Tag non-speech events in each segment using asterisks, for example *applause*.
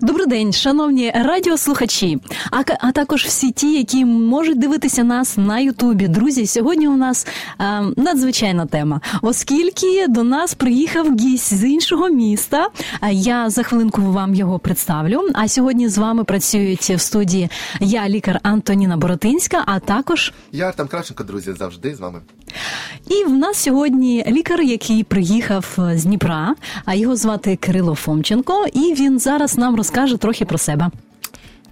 Добрий день, шановні радіослухачі, а, а також всі ті, які можуть дивитися нас на Ютубі. Друзі, сьогодні у нас е, надзвичайна тема, оскільки до нас приїхав гість з іншого міста. Я за хвилинку вам його представлю. А сьогодні з вами працюють в студії я, лікар Антоніна Боротинська, а також я Артем Кравченко, друзі, завжди з вами. І в нас сьогодні лікар, який приїхав з Дніпра, а його звати Кирило Фомченко, і він зараз нам розкаже трохи про себе.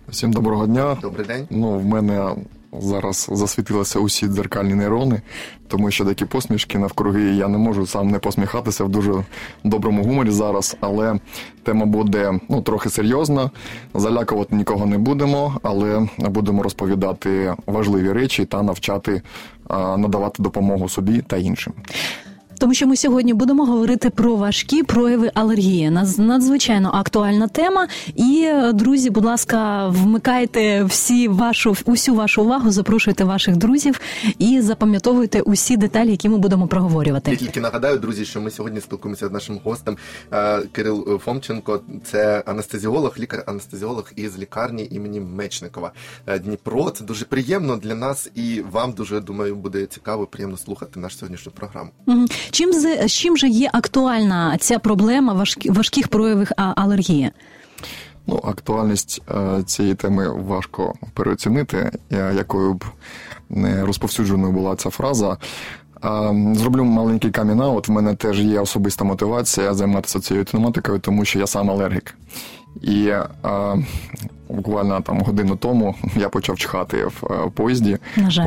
Всім доброго дня. Добрий день. Ну, в мене зараз засвітилися усі дзеркальні нейрони, тому що такі посмішки навкруги я не можу сам не посміхатися в дуже доброму гуморі зараз. Але тема буде ну трохи серйозна. Залякувати нікого не будемо, але будемо розповідати важливі речі та навчати надавати допомогу собі та іншим тому що ми сьогодні будемо говорити про важкі прояви алергії. надзвичайно актуальна тема. І друзі, будь ласка, вмикайте всі вашу усю вашу увагу, запрошуйте ваших друзів і запам'ятовуйте усі деталі, які ми будемо проговорювати. Я тільки нагадаю, друзі, що ми сьогодні спілкуємося з нашим гостем е, Кирил Фомченко. Це анестезіолог, лікар-анестезіолог із лікарні імені Мечникова е, Дніпро. Це дуже приємно для нас і вам дуже думаю буде цікаво, приємно слухати нашу сьогоднішню програму. Чим з чим же є актуальна ця проблема важкі, важких проявів алергії? Ну, актуальність е, цієї теми важко переоцінити, якою б не розповсюдженою була ця фраза. Зроблю маленький камінаут. В мене теж є особиста мотивація займатися цією тематикою, тому що я сам алергік. І а, буквально там годину тому я почав чхати в е, поїзді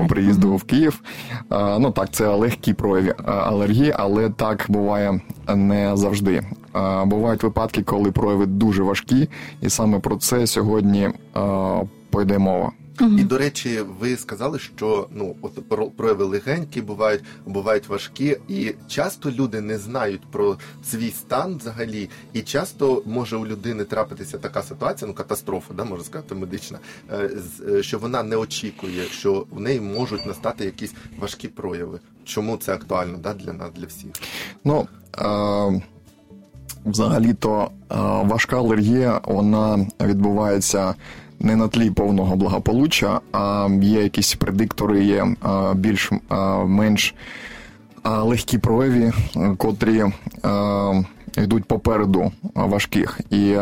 по приїзду в Київ. А, ну так, це легкі прояви алергії, але так буває не завжди. А, бувають випадки, коли прояви дуже важкі, і саме про це сьогодні а, пойде мова. Угу. І до речі, ви сказали, що ну от прояви легенькі бувають, бувають важкі, і часто люди не знають про свій стан взагалі, і часто може у людини трапитися така ситуація, ну катастрофа, да можна сказати, медична, е, е, що вона не очікує, що в неї можуть настати якісь важкі прояви. Чому це актуально да, для нас, для всіх? Ну е- взагалі-то е- важка алергія, вона відбувається не на тлі повного благополуччя, а є якісь предиктори, є більш менш легкі прояви, котрі йдуть попереду важких. І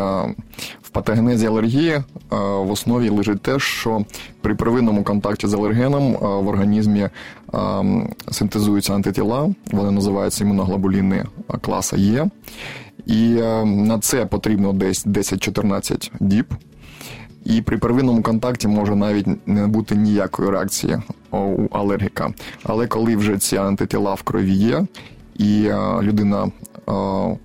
в патогенезі алергії в основі лежить те, що при первинному контакті з алергеном в організмі синтезуються антитіла, вони називаються імуноглобуліни класа Е. І на це потрібно десь 10-14 діб. І при первинному контакті може навіть не бути ніякої реакції у алергіка. Але коли вже ці антитіла в крові є, і людина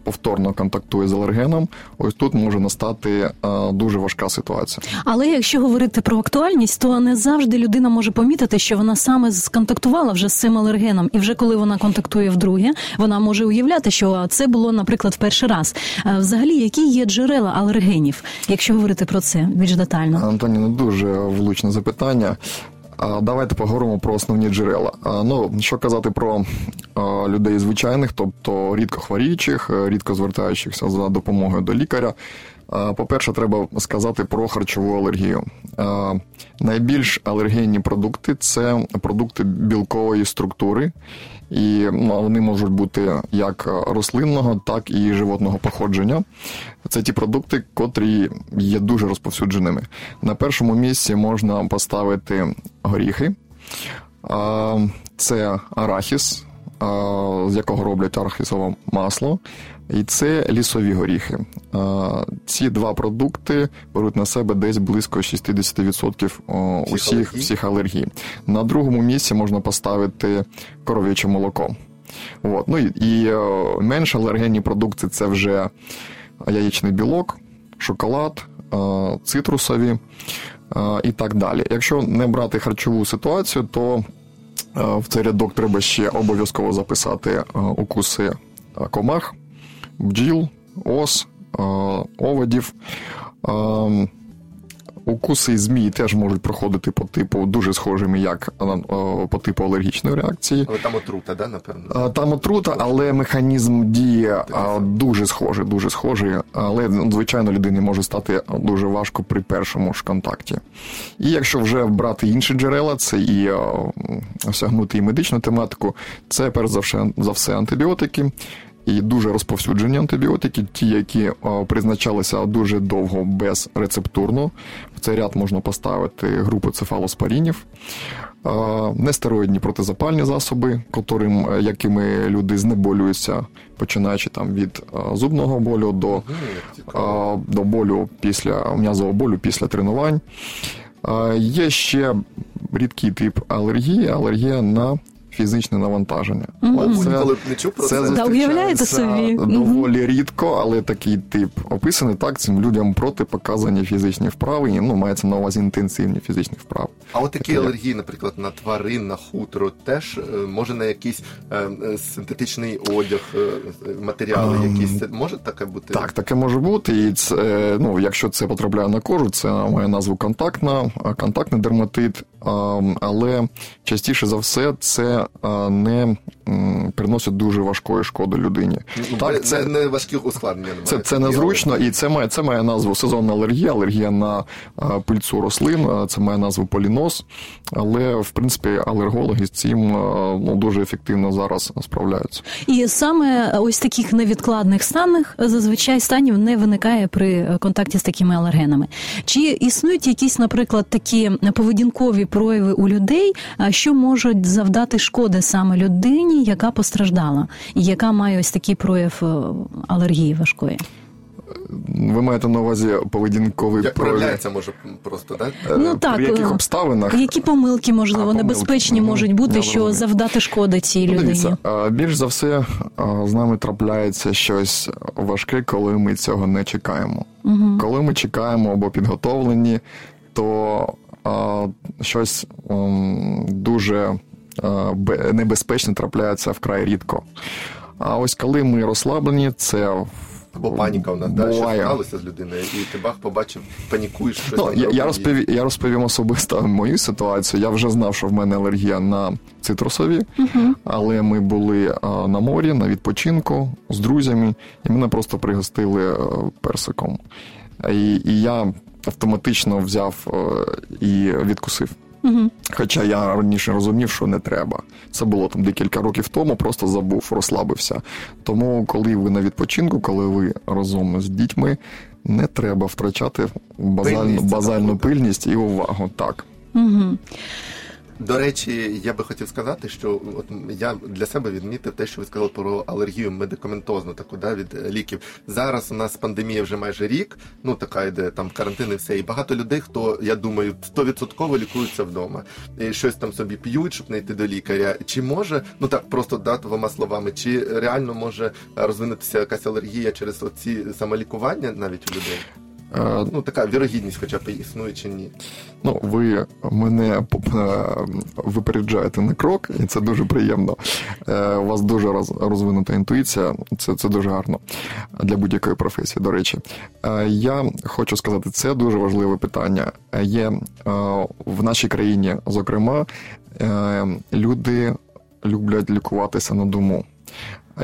повторно контактує з алергеном, ось тут може настати дуже важка ситуація. Але якщо говорити про актуальність, то не завжди людина може помітити, що вона саме сконтактувала вже з цим алергеном, і вже коли вона контактує вдруге, вона може уявляти, що це було, наприклад, в перший раз. Взагалі, які є джерела алергенів, якщо говорити про це більш детально, Антоні, ну дуже влучне запитання. Давайте поговоримо про основні джерела. Ну, що казати про людей звичайних, тобто рідко хворіючих, е, рідко звертаючихся за допомогою до лікаря. По-перше, треба сказати про харчову алергію. Найбільш алергенні продукти це продукти білкової структури, і вони можуть бути як рослинного, так і животного походження. Це ті продукти, котрі є дуже розповсюдженими. На першому місці можна поставити горіхи, це арахіс, з якого роблять арахісове масло. І це лісові горіхи. Ці два продукти беруть на себе десь близько 60% усіх всіх алергій. На другому місці можна поставити коров'яче молоко. От. Ну І і менш алергенні продукти це вже яєчний білок, шоколад, цитрусові і так далі. Якщо не брати харчову ситуацію, то в цей рядок треба ще обов'язково записати укуси комах бджіл, ос, оводів. укуси змій теж можуть проходити по типу дуже схожими, як е, по типу алергічної реакції. Але там отрута, да, напевно? Е, Там отрута, але механізм дії е, дуже схожий, дуже схожий. Але ну, звичайно людині може стати дуже важко при першому ж контакті. І якщо вже брати інші джерела, це і е, осягнути і медичну тематику, це перш за все, за все антибіотики. І дуже розповсюджені антибіотики, ті, які призначалися дуже довго безрецептурно. В цей ряд можна поставити групу цефалоспорінів, е, нестероїдні протизапальні засоби, котрим, е, якими люди знеболюються, починаючи там від е, зубного болю до, е, до болю після м'язового болю після тренувань. Е, Є ще рідкий тип алергії, алергія на фізичне навантаження. Мабуть, Це- ніколи б чув про це це. зустрічається уявляєте собі? Доволі рідко, але такий тип описаний так цим людям протипоказані фізичні вправи. і, Ну, мається на увазі інтенсивні фізичні вправи. А от такі алергії, наприклад, на тварин, на хутро, теж е, може на якийсь е, е, синтетичний одяг, е, матеріали Ем, якісь. Це може таке бути? Так, таке може бути. І це, е, ну, якщо це потрапляє на кожу, це має назву контактна, контактний дерматит. Але частіше за все це не м, приносить дуже важкої шкоди людині. Ну, Так, це це, не важкі ускладнення. Це, це незручно, і це має це має назву сезонна алергія, алергія на пильцу рослин, це має назву поліноз. Але в принципі алергологи з цим ну, дуже ефективно зараз справляються. І саме ось таких невідкладних станах зазвичай станів не виникає при контакті з такими алергенами. Чи існують якісь, наприклад, такі поведінкові прояви у людей, що можуть завдати шкоди саме людині, яка постраждала, і яка має ось такий прояв е, алергії важкої? Ви маєте на увазі поведінковий Як проявляється, може просто, так? Е, Ну, так, При яких е, обставинах? Які помилки, можливо, А, помилки. небезпечні можуть бути, Я що завдати шкоди цій Ну, людині? дивіться, більш за все з нами трапляється щось важке, коли ми цього не чекаємо. Угу. Коли ми чекаємо або підготовлені, то а, щось м, дуже а, бе- небезпечне трапляється вкрай рідко. А ось коли ми розслаблені, це Або паніка у нас, да? що сталося з людиною, і ти бах побачив, панікуєш, щось Ну, я, я, робиш, я розповім особисто *laughs* мою ситуацію. Я вже знав, що в мене алергія на цитрусові, але ми були а, на морі, на відпочинку з друзями, і мене просто пригостили а, персиком. І, і я автоматично взяв а, і відкусив. Угу. Хоча я раніше розумів, що не треба. Це було там декілька років тому, просто забув, розслабився. Тому, коли ви на відпочинку, коли ви разом з дітьми, не треба втрачати базальну, Пильність, базальну пильність і увагу. Так. Угу. До речі, я би хотів сказати, що от я для себе відмітив те, що ви сказали про алергію медикаментозну, таку да, від е, ліків. Зараз у нас пандемія вже майже рік, ну така йде там карантин і все. І багато людей, хто я думаю, 100% лікуються вдома. І щось там собі п'ють, щоб не йти до лікаря. Чи може, ну так просто да, двома словами, чи реально може е, розвинутися якась алергія через оці самолікування навіть у людей? Е, Ну така вірогідність, хоча б існує чи ні. Ну, ви мене е, випереджаєте на крок, і це дуже приємно. Е, У вас дуже роз- розвинута інтуїція, це, це дуже гарно для будь-якої професії, до речі. Я хочу сказати, це дуже важливе питання. Є в нашій країні, зокрема, люди люблять лікуватися на дому.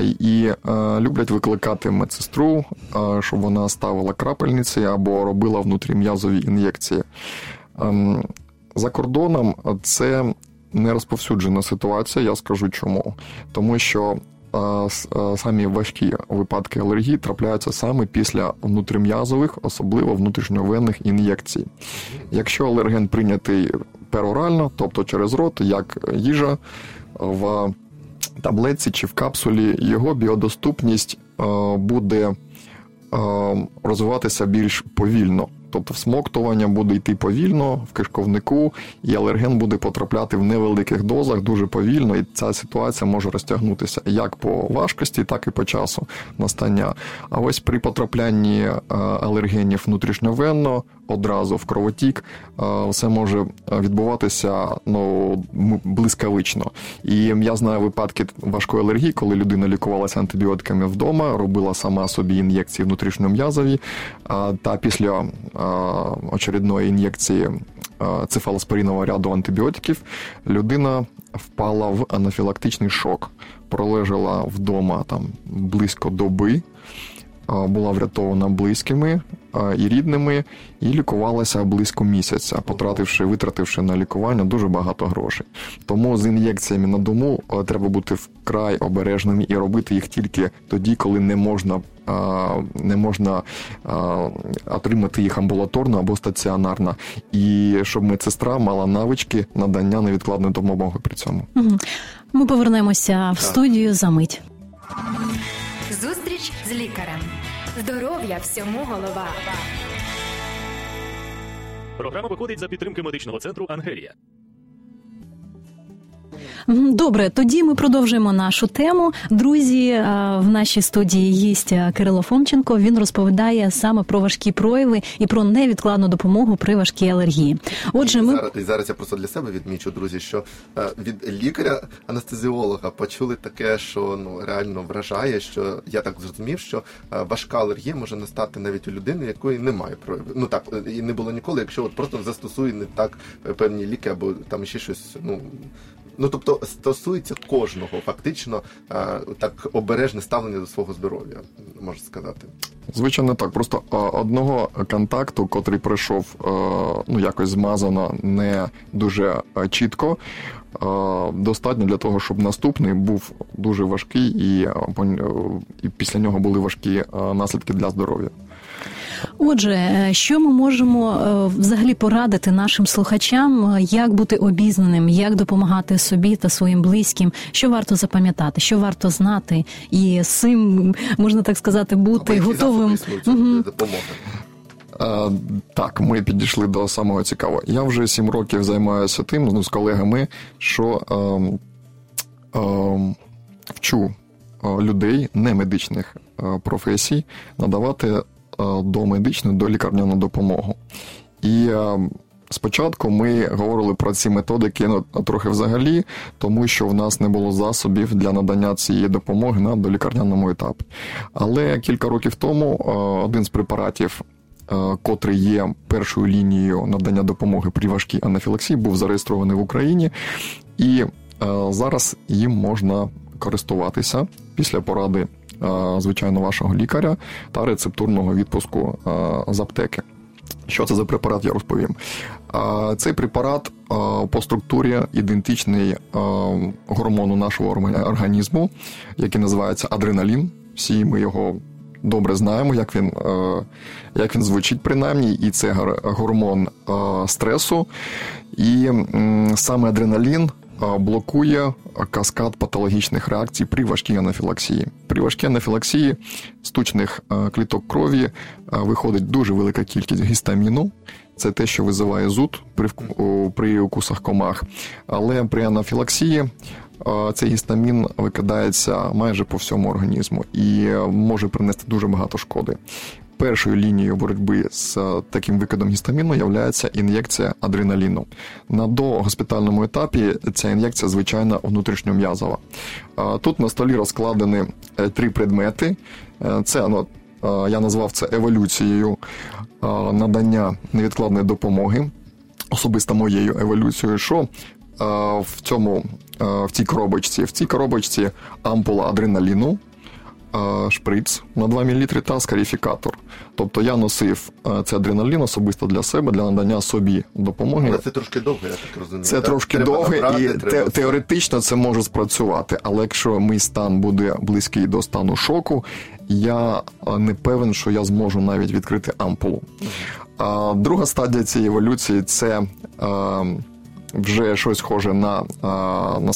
І е, люблять викликати медсестру, е, щоб вона ставила крапельниці або робила внутрім'язові ін'єкції. Ем, за кордоном це не розповсюджена ситуація, я скажу чому. Тому що е, самі важкі випадки алергії трапляються саме після внутрім'язових, особливо внутрішньовенних ін'єкцій. Якщо алерген прийнятий перорально, тобто через рот, як їжа в таблетці чи в капсулі, його біодоступність е, буде е, розвиватися більш повільно. Тобто всмоктування буде йти повільно в кишковнику, і алерген буде потрапляти в невеликих дозах дуже повільно, і ця ситуація може розтягнутися як по важкості, так і по часу настання. А ось при потраплянні е, алергенів внутрішньовенно одразу в кровотік, е, все може відбуватися ну, блискавично. І я знаю випадки важкої алергії, коли людина лікувалася антибіотиками вдома, робила сама собі ін'єкції внутрішньом'язові, та після очередної ін'єкції цефалоспорінового ряду антибіотиків людина впала в анафілактичний шок, пролежала вдома там близько доби була врятована близькими і рідними, і лікувалася близько місяця, потративши, витративши на лікування дуже багато грошей. Тому з ін'єкціями на дому треба бути вкрай обережними і робити їх тільки тоді, коли не можна. Не можна отримати їх амбулаторно або стаціонарно, і щоб медсестра мала навички надання невідкладної допомоги при цьому. Ми повернемося в студію за мить. Зустріч з лікарем. Здоров'я всьому голова. Програма виходить за підтримки медичного центру Ангелія. Добре, тоді ми продовжуємо нашу тему. Друзі, в нашій студії є Кирило Фомченко. Він розповідає саме про важкі прояви і про невідкладну допомогу при важкій алергії. Отже, ми зараз, і зараз я просто для себе відмічу, друзі, що від лікаря-анестезіолога почули таке, що ну реально вражає, що я так зрозумів, що важка алергія може настати навіть у людини, якої немає проявів. Ну так і не було ніколи, якщо от просто застосує не так е, певні ліки або там ще щось. Ну Ну тобто стосується кожного, фактично е, так обережне ставлення до свого здоров'я, можна сказати. Звичайно, так. Просто е, одного контакту, котрий пройшов е, ну якось змазано, не дуже чітко. Достатньо для того, щоб наступний був дуже важкий, і і після нього були важкі наслідки для здоров'я. Отже, е, що ми можемо е, взагалі порадити нашим слухачам, е, як бути обізнаним, як допомагати собі та своїм близьким, що варто запам'ятати, що варто знати, і з цим можна так сказати, бути готовим угу. допомоги. Так, ми підійшли до самого цікавого. Я вже сім років займаюся тим ну, з колегами, що ем, ем, вчу людей немедичних професій надавати до медичної, до лікарняну допомогу. І е, спочатку ми говорили про ці методики ну, трохи взагалі, тому що в нас не було засобів для надання цієї допомоги на долікарняному етапі. Але кілька років тому е, один з препаратів. Котрий є першою лінією надання допомоги при важкій анафілаксії, був зареєстрований в Україні, і зараз їм можна користуватися після поради Е, звичайно, вашого лікаря та рецептурного відпуску е, з аптеки. Що це за препарат, я розповім. Е, цей препарат по структурі ідентичний гормону нашого організму, який називається адреналін. Всі ми його добре знаємо, як він як він звучить, принаймні, і це гормон стресу. І саме адреналін блокує каскад патологічних реакцій при важкій анафілаксії. При важкій анафілаксії стучних кліток крові виходить дуже велика кількість гістаміну. Це те, що визиває зуд при при укусах комах. Але при анафілаксії цей гістамін викидається майже по всьому організму і може принести дуже багато шкоди першою лінією боротьби з е, таким викидом гістаміну є ін'єкція адреналіну. На догоспітальному етапі ця ін'єкція звичайно внутрішньом'язова. Тут на столі розкладені е, три предмети. Е, це ну, я назвав це еволюцією надання невідкладної допомоги, особисто моєю еволюцією. що в цьому в цій коробочці, в цій коробочці ампула адреналіну, шприц на 2 мл та скарифікатор. Тобто я носив цей адреналін особисто для себе, для надання собі допомоги. Але це трошки довго, я так розумію. Це так? трошки довго і те, теоретично це може спрацювати. Але якщо мій стан буде близький до стану шоку, я не певен, що я зможу навіть відкрити ампулу. А Друга стадія цієї еволюції це. Вже щось схоже на на,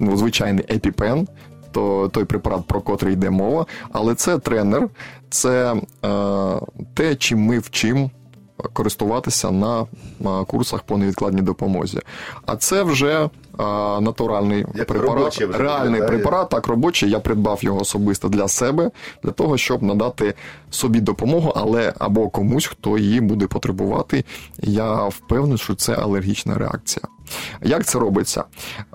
на звичайний епіпен, то той препарат, про котрий йде мова, але це тренер, це е, те, чим ми вчимо користуватися на курсах по невідкладній допомозі. А це вже а, натуральний Як препарат, вже реальний виглядає. препарат, так робочий. Я придбав його особисто для себе, для того, щоб надати собі допомогу, але або комусь, хто її буде потребувати. Я впевнений, що це алергічна реакція. Як це робиться?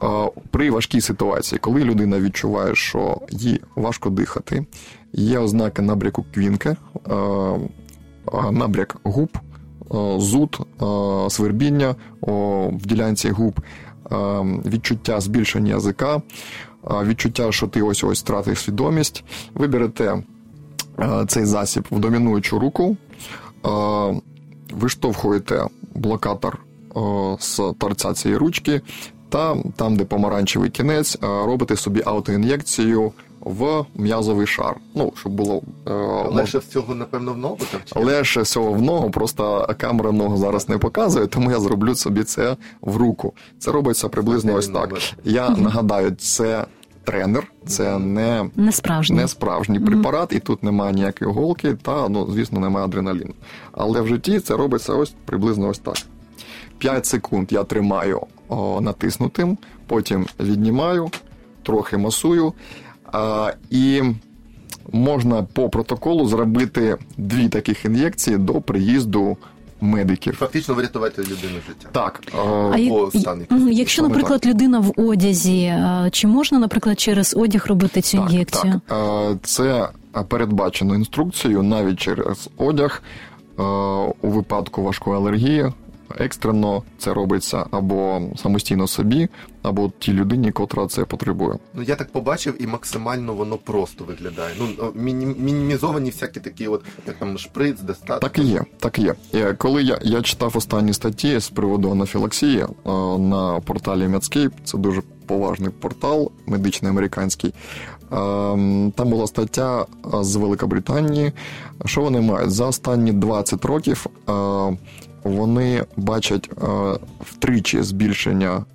Е, При важкій ситуації, коли людина відчуває, що їй важко дихати, є ознаки набряку квінки, е, е, набряк губ, е, зуд, е, свербіння в ділянці губ, е, відчуття збільшення язика, е, відчуття, що ти ось ось втратив свідомість. Ви берете е, цей засіб в домінуючу руку, е, виштовхуєте блокатор з торця цієї ручки, та там, де помаранчевий кінець, робите собі аутоін'єкцію в м'язовий шар. Ну, щоб було е, Легше всього, напевно, в ногу так чи? Легше всього в ногу, просто камера ногу зараз не показує, тому я зроблю собі це в руку. Це робиться приблизно ось так. Я нагадаю, це тренер, це не, Не справжній. не справжній препарат, і тут немає ніякої голки, та ну, звісно, немає адреналіну. Але в житті це робиться ось приблизно ось так. 5 секунд я тримаю о, натиснутим, потім віднімаю, трохи масую. А, і можна по протоколу зробити дві таких ін'єкції до приїзду медиків. Фактично врятувати людину життя. Так, Або стан. Якщо, наприклад, людина в одязі, чи можна, наприклад, через одяг робити цю так, ін'єкцію? так. Це передбачено інструкцією навіть через одяг у випадку важкої алергії. Екстрено це робиться або самостійно собі, або тій людині, котра це потребує. Ну я так побачив, і максимально воно просто виглядає. Ну мінімізовані всякі такі, от як там шприц, достаток. Так і є, так і є. Е, Коли я, я читав останні статті з приводу анафілаксії е, на порталі Medscape, це дуже поважний портал медичний американський. е, Там була стаття е, з Великобританії. Що вони мають? За останні 20 років вони бачать втричі збільшення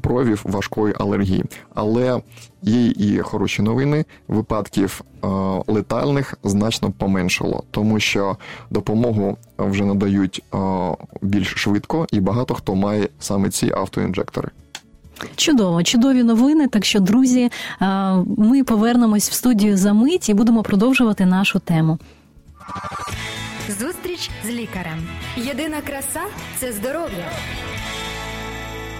проявів важкої алергії. Але є і хороші новини. Випадків е, летальних значно поменшало, тому що допомогу вже надають е, більш швидко, і багато хто має саме ці автоінжектори. Чудово, чудові новини. Так що, друзі, е, ми повернемось в студію за мить і будемо продовжувати нашу тему. Зустріч з лікарем. Єдина краса це здоров'я.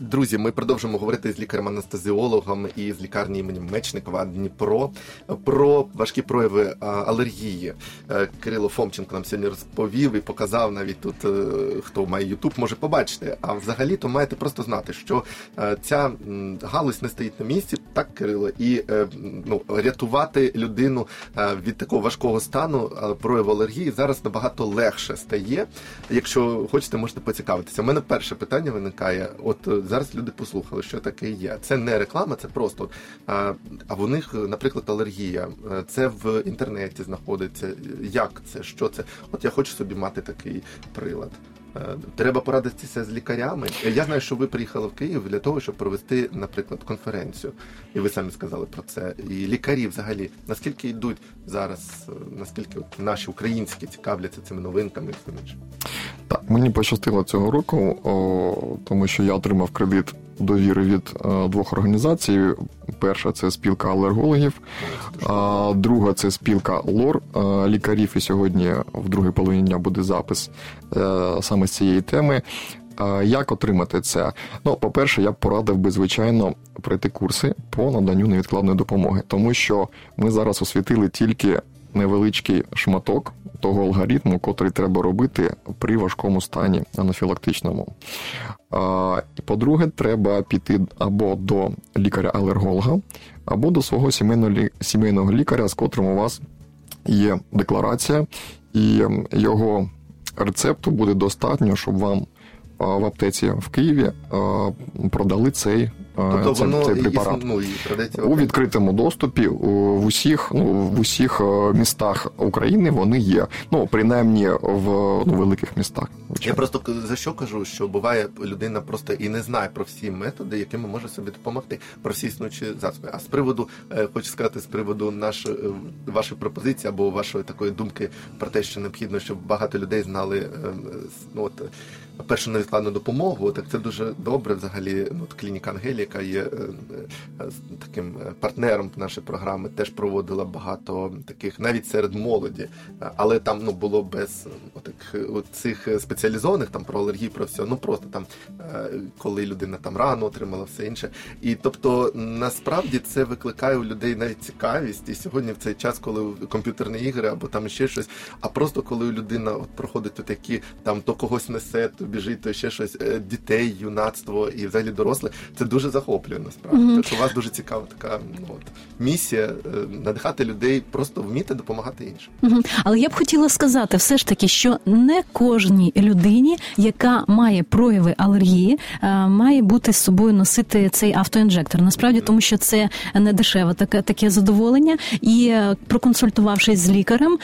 Друзі, ми продовжимо говорити з лікарем-анестезіологом і з лікарні імені Мечникова Дніпро про важкі прояви алергії. Е, Кирило Фомченко нам сьогодні розповів і показав навіть тут, е, хто має Ютуб, може побачити. А взагалі то маєте просто знати, що е, ця галузь не стоїть на місці, так, Кирило, і ну, рятувати людину від такого важкого стану прояву алергії зараз набагато легше стає. Якщо хочете, можете поцікавитися. У мене перше питання виникає: от зараз люди послухали, що таке є. Це не реклама, це просто а, в них, наприклад, алергія. Це в інтернеті знаходиться. Як це? Що це? От я хочу собі мати такий прилад. Е, Треба порадитися з лікарями. Я знаю, що ви приїхали в Київ для того, щоб провести, наприклад, конференцію. І ви самі сказали про це. І лікарі взагалі наскільки йдуть зараз, е, наскільки от наші українські цікавляться цими новинками і всім іншим. Так, мені пощастило цього року, тому що я отримав кредит довіри від е, двох організацій. Перша це спілка алергологів, а друга це спілка лор е, лікарів. І сьогодні в другій половині дня буде запис е, саме з цієї теми. Як отримати це? Ну, по-перше, я б порадив би, звичайно, пройти курси по наданню невідкладної допомоги, тому що ми зараз освітили тільки невеличкий шматок того алгоритму, котрий треба робити при важкому стані анафілактичному. По-друге, треба піти або до лікаря-алерголога, або до свого сімейного лікаря, з котрим у вас є декларація, і ем, його рецепту буде достатньо, щоб вам в аптеці в Києві продали цей Тобто цей, воно цей препарат. ну, і У відкритому доступі у- в усіх, ну, в усіх е, містах України вони є. Ну, принаймні в ну, великих містах. Я просто за що кажу, що буває людина просто і не знає про всі методи, якими може собі допомогти, про всі існуючі засоби. А з приводу, е, хочу сказати, з приводу нашої е, вашої пропозиції або вашої такої думки про те, що необхідно, щоб багато людей знали е, ну, от, е, першу невідкладну допомогу, так це дуже добре. Взагалі, ну от клініка Ангелі, яка є е, е, таким е, партнером нашої програми, теж проводила багато таких, навіть серед молоді, але там ну було без отак, от цих спеціалізованих там про алергії, про все. Ну просто там коли людина там рано отримала все інше. І тобто насправді це викликає у людей навіть цікавість. І сьогодні в цей час, коли комп'ютерні ігри або там ще щось, а просто коли людина от проходить такі там то когось несе, то біжить, то ще щось е, дітей, юнацтво і взагалі доросле, це дуже захоплює насправді. Мгм. Так що у вас дуже цікава така ну, от, місія е, надихати людей, просто вміти допомагати іншим. Мгм. Але я б хотіла сказати все ж таки, що не кожній людині, яка має прояви алергії, е, має бути з собою носити цей автоінжектор. Насправді, тому що це не дешеве таке таке задоволення. І проконсультувавшись з лікарем,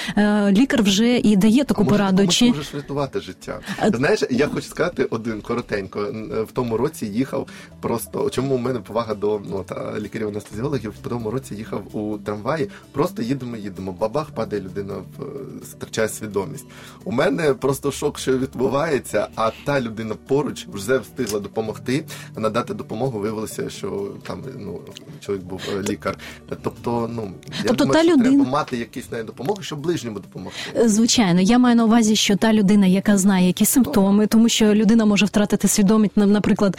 лікар вже і дає таку А може, пораду. Чи можеш врятувати життя? Знаєш, я хочу сказати один коротенько. В тому році їхав просто. Чому у мене повага до ну, та, лікарів анестезіологів в тому році їхав у трамваї. Просто їдемо, їдемо. Бабах падає людина в втрачає свідомість. У мене просто шок, що відбувається, а та людина поруч вже встигла допомогти, надати допомогу. Виявилося, що там ну чоловік був е, лікар. Тобто, ну я Тобто думаю, та що людина- треба мати якісь навіть допомоги, щоб ближньому допомогти. Е, Звичайно, я маю на увазі, що та людина, яка знає які симптоми, тому що людина може втратити свідомість, на- наприклад,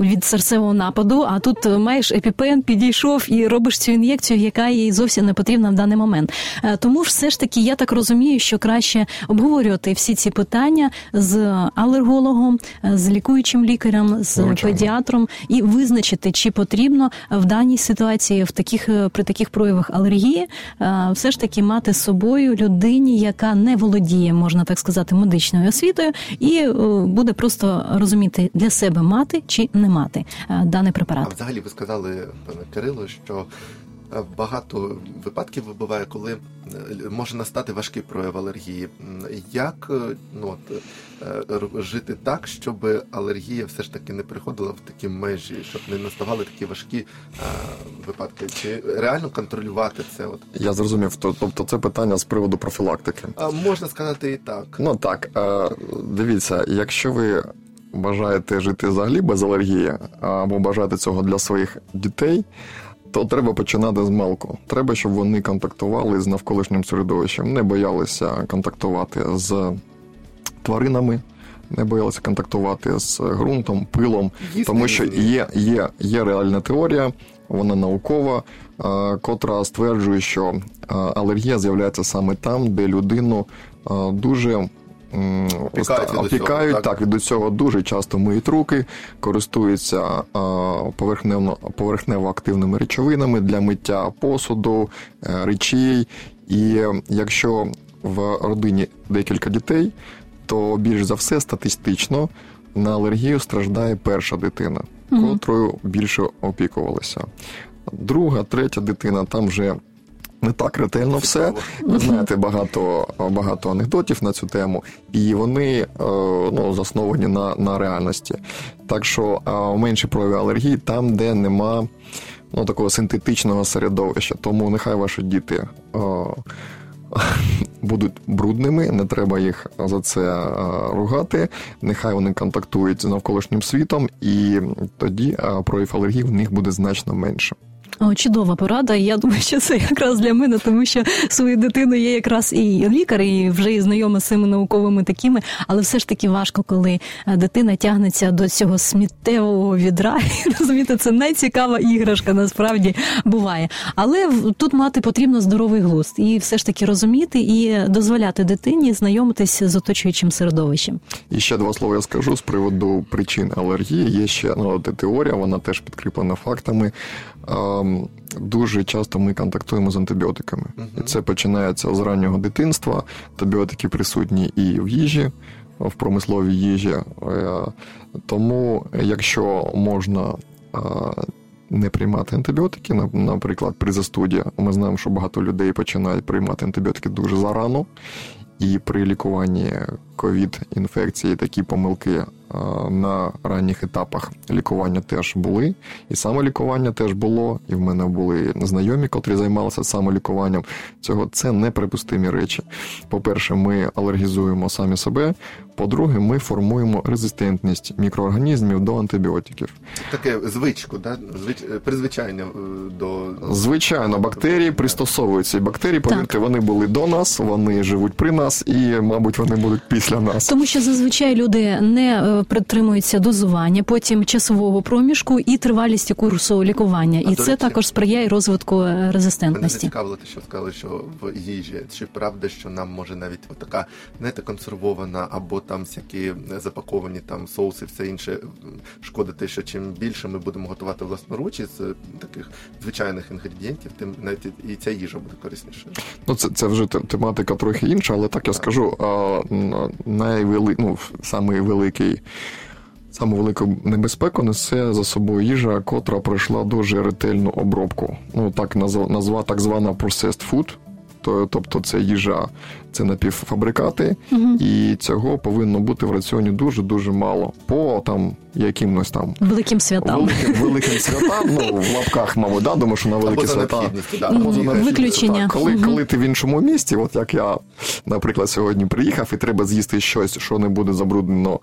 від серцевого нападу. А тут е, маєш епіпен, підійшов і робиш цю ін'єкцію, яка їй зовсім не потрібна в даний момент. Е, Тому ж все ж таки, я так розумію, що краще обговорювати всі ці питання з алергологом, е, з лікуючим лікарем, з Звичайно. педіатром і визначити, чи потрібно в даній ситуації в таких при таких проявах алергії все ж таки мати з собою людині, яка не володіє, можна так сказати, медичною освітою, і е, буде просто розуміти для себе мати чи не мати даний даний А препарат. взагалі ви сказали, пане Кирило, що е, багато випадків буває, коли е, може настати важкий прояв алергії. Як е, ну, от, е, жити так, щоб алергія все ж таки не приходила в такі межі, щоб не наставали такі важкі е, випадки? Чи реально контролювати це? От? Я зрозумів. Тобто це питання з приводу профілактики. А, можна сказати і так. Ну так, дивіться, якщо ви бажаєте жити взагалі без алергії, або бажаєте цього для своїх дітей, то треба починати з малку. Треба, щоб вони контактували з навколишнім середовищем, не боялися контактувати з тваринами, не боялися контактувати з ґрунтом, пилом, Їсти тому що є, є, є реальна теорія, вона наукова, е, котра стверджує, що е, алергія з'являється саме там, де людину е, дуже. Опікають від опікають так? так, від усього дуже часто миють руки, користуються е, поверхнево активними речовинами для миття посуду, е, речей. І е, якщо в родині декілька дітей, то більш за все статистично на алергію страждає перша дитина, котрою більше опікувалися. Друга, третя дитина там вже не так ретельно все. Ви знаєте багато, багато анекдотів на цю тему, і вони е, ну, засновані на, на реальності. Так що е, менші прояви алергії там, де нема ну, такого синтетичного середовища. Тому нехай ваші діти. е, *laughs* Будуть брудними, не треба їх за це ругати. Нехай вони контактують з навколишнім світом, і тоді прояв алергії в них буде значно менше. Чудова порада. Я думаю, що це якраз для мене, тому що свою дитину є якраз і лікар, і вже і знайома з цими науковими такими, але все ж таки важко, коли е, дитина тягнеться до цього сміттєвого відра. *laughs* Розумієте, це найцікава іграшка насправді буває. Але тут мати потрібно здоровий глузд і все ж таки розуміти і дозволяти дитині знайомитися з оточуючим середовищем. І ще два слова я скажу з приводу причин алергії. Є ще ну, теорія, вона теж підкріплена фактами. Ем, Дуже часто ми контактуємо з антибіотиками. І це починається з раннього дитинства. Антибіотики присутні і в їжі, в промисловій їжі. Е, Тому, якщо можна не приймати антибіотики, наприклад, при застуді. Ми знаємо, що багато людей починають приймати антибіотики дуже зарано. І при лікуванні ковід-інфекції такі помилки на ранніх етапах лікування теж були. І самолікування теж було. І в мене були знайомі, котрі займалися самолікуванням. Цього це неприпустимі речі. По-перше, ми алергізуємо самі себе. По-друге, ми формуємо резистентність мікроорганізмів до антибіотиків. Таке звичку, да? Звич... призвичайне е, до Звичайно, бактерії пристосовуються. І бактерії, повірте, вони були до нас, вони живуть при нас, і, мабуть, вони будуть після нас. Тому що зазвичай люди не притримуються дозування, потім часового проміжку і тривалісті курсу лікування. А, І це речі, також сприяє розвитку е, Мене резистентності. зацікавило те, що сказали, що в їжі. Чи правда, що нам може навіть така, знаєте, консервована або там всякі запаковані там соуси, все інше шкодити, що чим більше ми будемо готувати власноруч із е, таких звичайних інгредієнтів, тим навіть і ця їжа буде корисніше. Ну, це, це вже тематика трохи інша, але так я скажу, а, найвели, ну, самий великий. Саму велику небезпеку несе за собою їжа, котра пройшла дуже ретельну обробку. Ну так назва, так звана processed food. То, тобто це їжа, це напівфабрикати, і цього повинно бути в раціоні дуже дуже мало по там якимось там Великим святам. великим, великим святам. Ну в лапках, мабуть, да, тому що на великі Або свята да, Або за або необхідністю, Виключення. так. Коли, коли ти в іншому місті, от як я, наприклад, сьогодні приїхав, і треба з'їсти щось, що не буде забруднено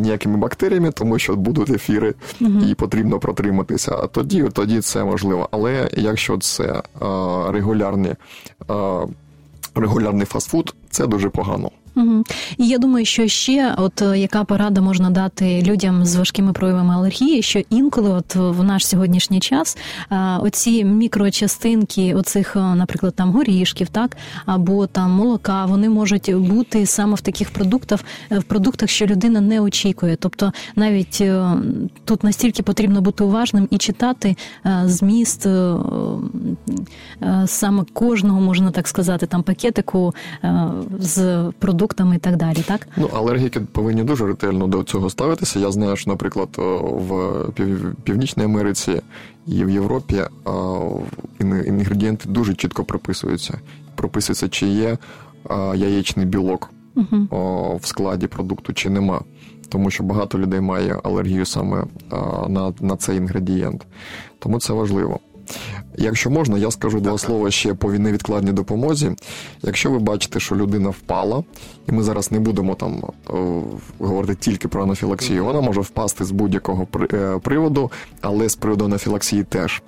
ніякими бактеріями, тому що будуть ефіри, і потрібно протриматися. А тоді, тоді це можливо. Але якщо це а, регулярні. А, Регулярний фастфуд це дуже погано. Мгм. І я думаю, що ще, от е, яка порада можна дати людям з важкими проявами алергії, що інколи, от в наш сьогоднішній час, е, оці мікрочастинки, оцих, е, наприклад, там горішків, так або там молока, вони можуть бути саме в таких продуктах, в продуктах, що людина не очікує. Тобто, навіть тут настільки потрібно бути уважним і читати зміст саме кожного, можна так сказати, там пакетику з продуктами і так далі, так? Ну, алергіки повинні дуже ретельно до цього ставитися. Я знаю, що, наприклад, в Північній Америці і в Європі інгредієнти дуже чітко прописуються. Прописується, чи є яєчний білок Угу. в складі продукту, чи нема. Тому що багато людей має алергію саме на, на цей інгредієнт. Тому це важливо. Якщо можна, я скажу два слова ще по невідкладній допомозі. Якщо ви бачите, що людина впала, і ми зараз не будемо там говорити тільки про анафілаксію, вона може впасти з будь-якого е, приводу, але з приводу анафілаксії теж.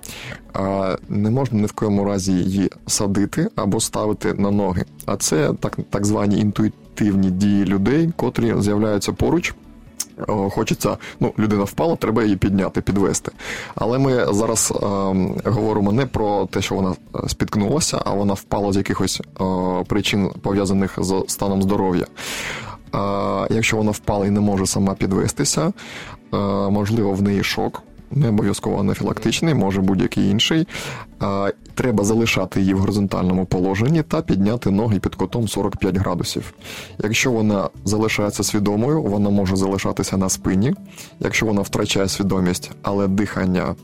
Не можна ні в коєму разі її садити або ставити на ноги. А це так, так звані інтуїтивні дії людей, котрі з'являються поруч. О, Хочеться, ну, людина впала, треба її підняти, підвести. Але ми зараз е, говоримо не про те, що вона е, спіткнулася, а вона впала з якихось е, причин, пов'язаних з станом здоров'я. Е, якщо вона впала і не може сама підвестися, е, можливо, в неї шок. Не обов'язково анафілактичний, може будь-який інший. Треба залишати її в горизонтальному положенні та підняти ноги під кутом 45 градусів. Якщо вона залишається свідомою, вона може залишатися на спині. Якщо вона втрачає свідомість, але дихання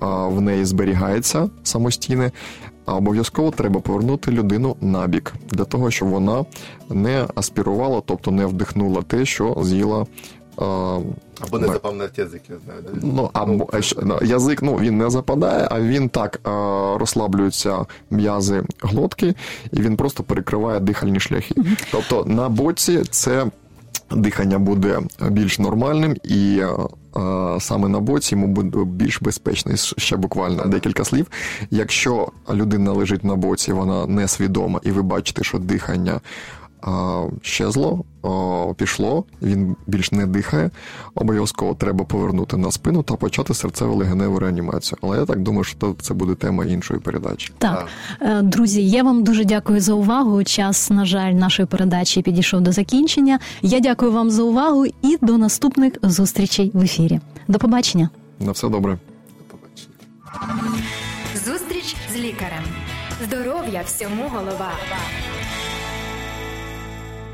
в неї зберігається самостійне, обов'язково треба повернути людину на бік для того, щоб вона не аспірувала, тобто не вдихнула те, що з'їла. Або не запав на язик, я знаю. да? Ну, або е, ну, язик ну, він не западає, а він так е, розслаблюються м'язи глотки, і він просто перекриває дихальні шляхи. Тобто на боці це дихання буде більш нормальним і. е, е, Саме на боці йому буде більш безпечно. І Ще буквально декілька слів. Якщо людина лежить на боці, вона несвідома, і ви бачите, що дихання щезло, пішло, він більш не дихає. Обов'язково треба повернути на спину та почати серцево-легеневу реанімацію. Але я так думаю, що це буде тема іншої передачі. Так, Е, друзі, я вам дуже дякую за увагу. Час, на жаль, нашої передачі підійшов до закінчення. Я дякую вам за увагу і до наступних зустрічей в ефірі. До побачення. На все добре. До побачення. Зустріч з лікарем. Здоров'я всьому голова.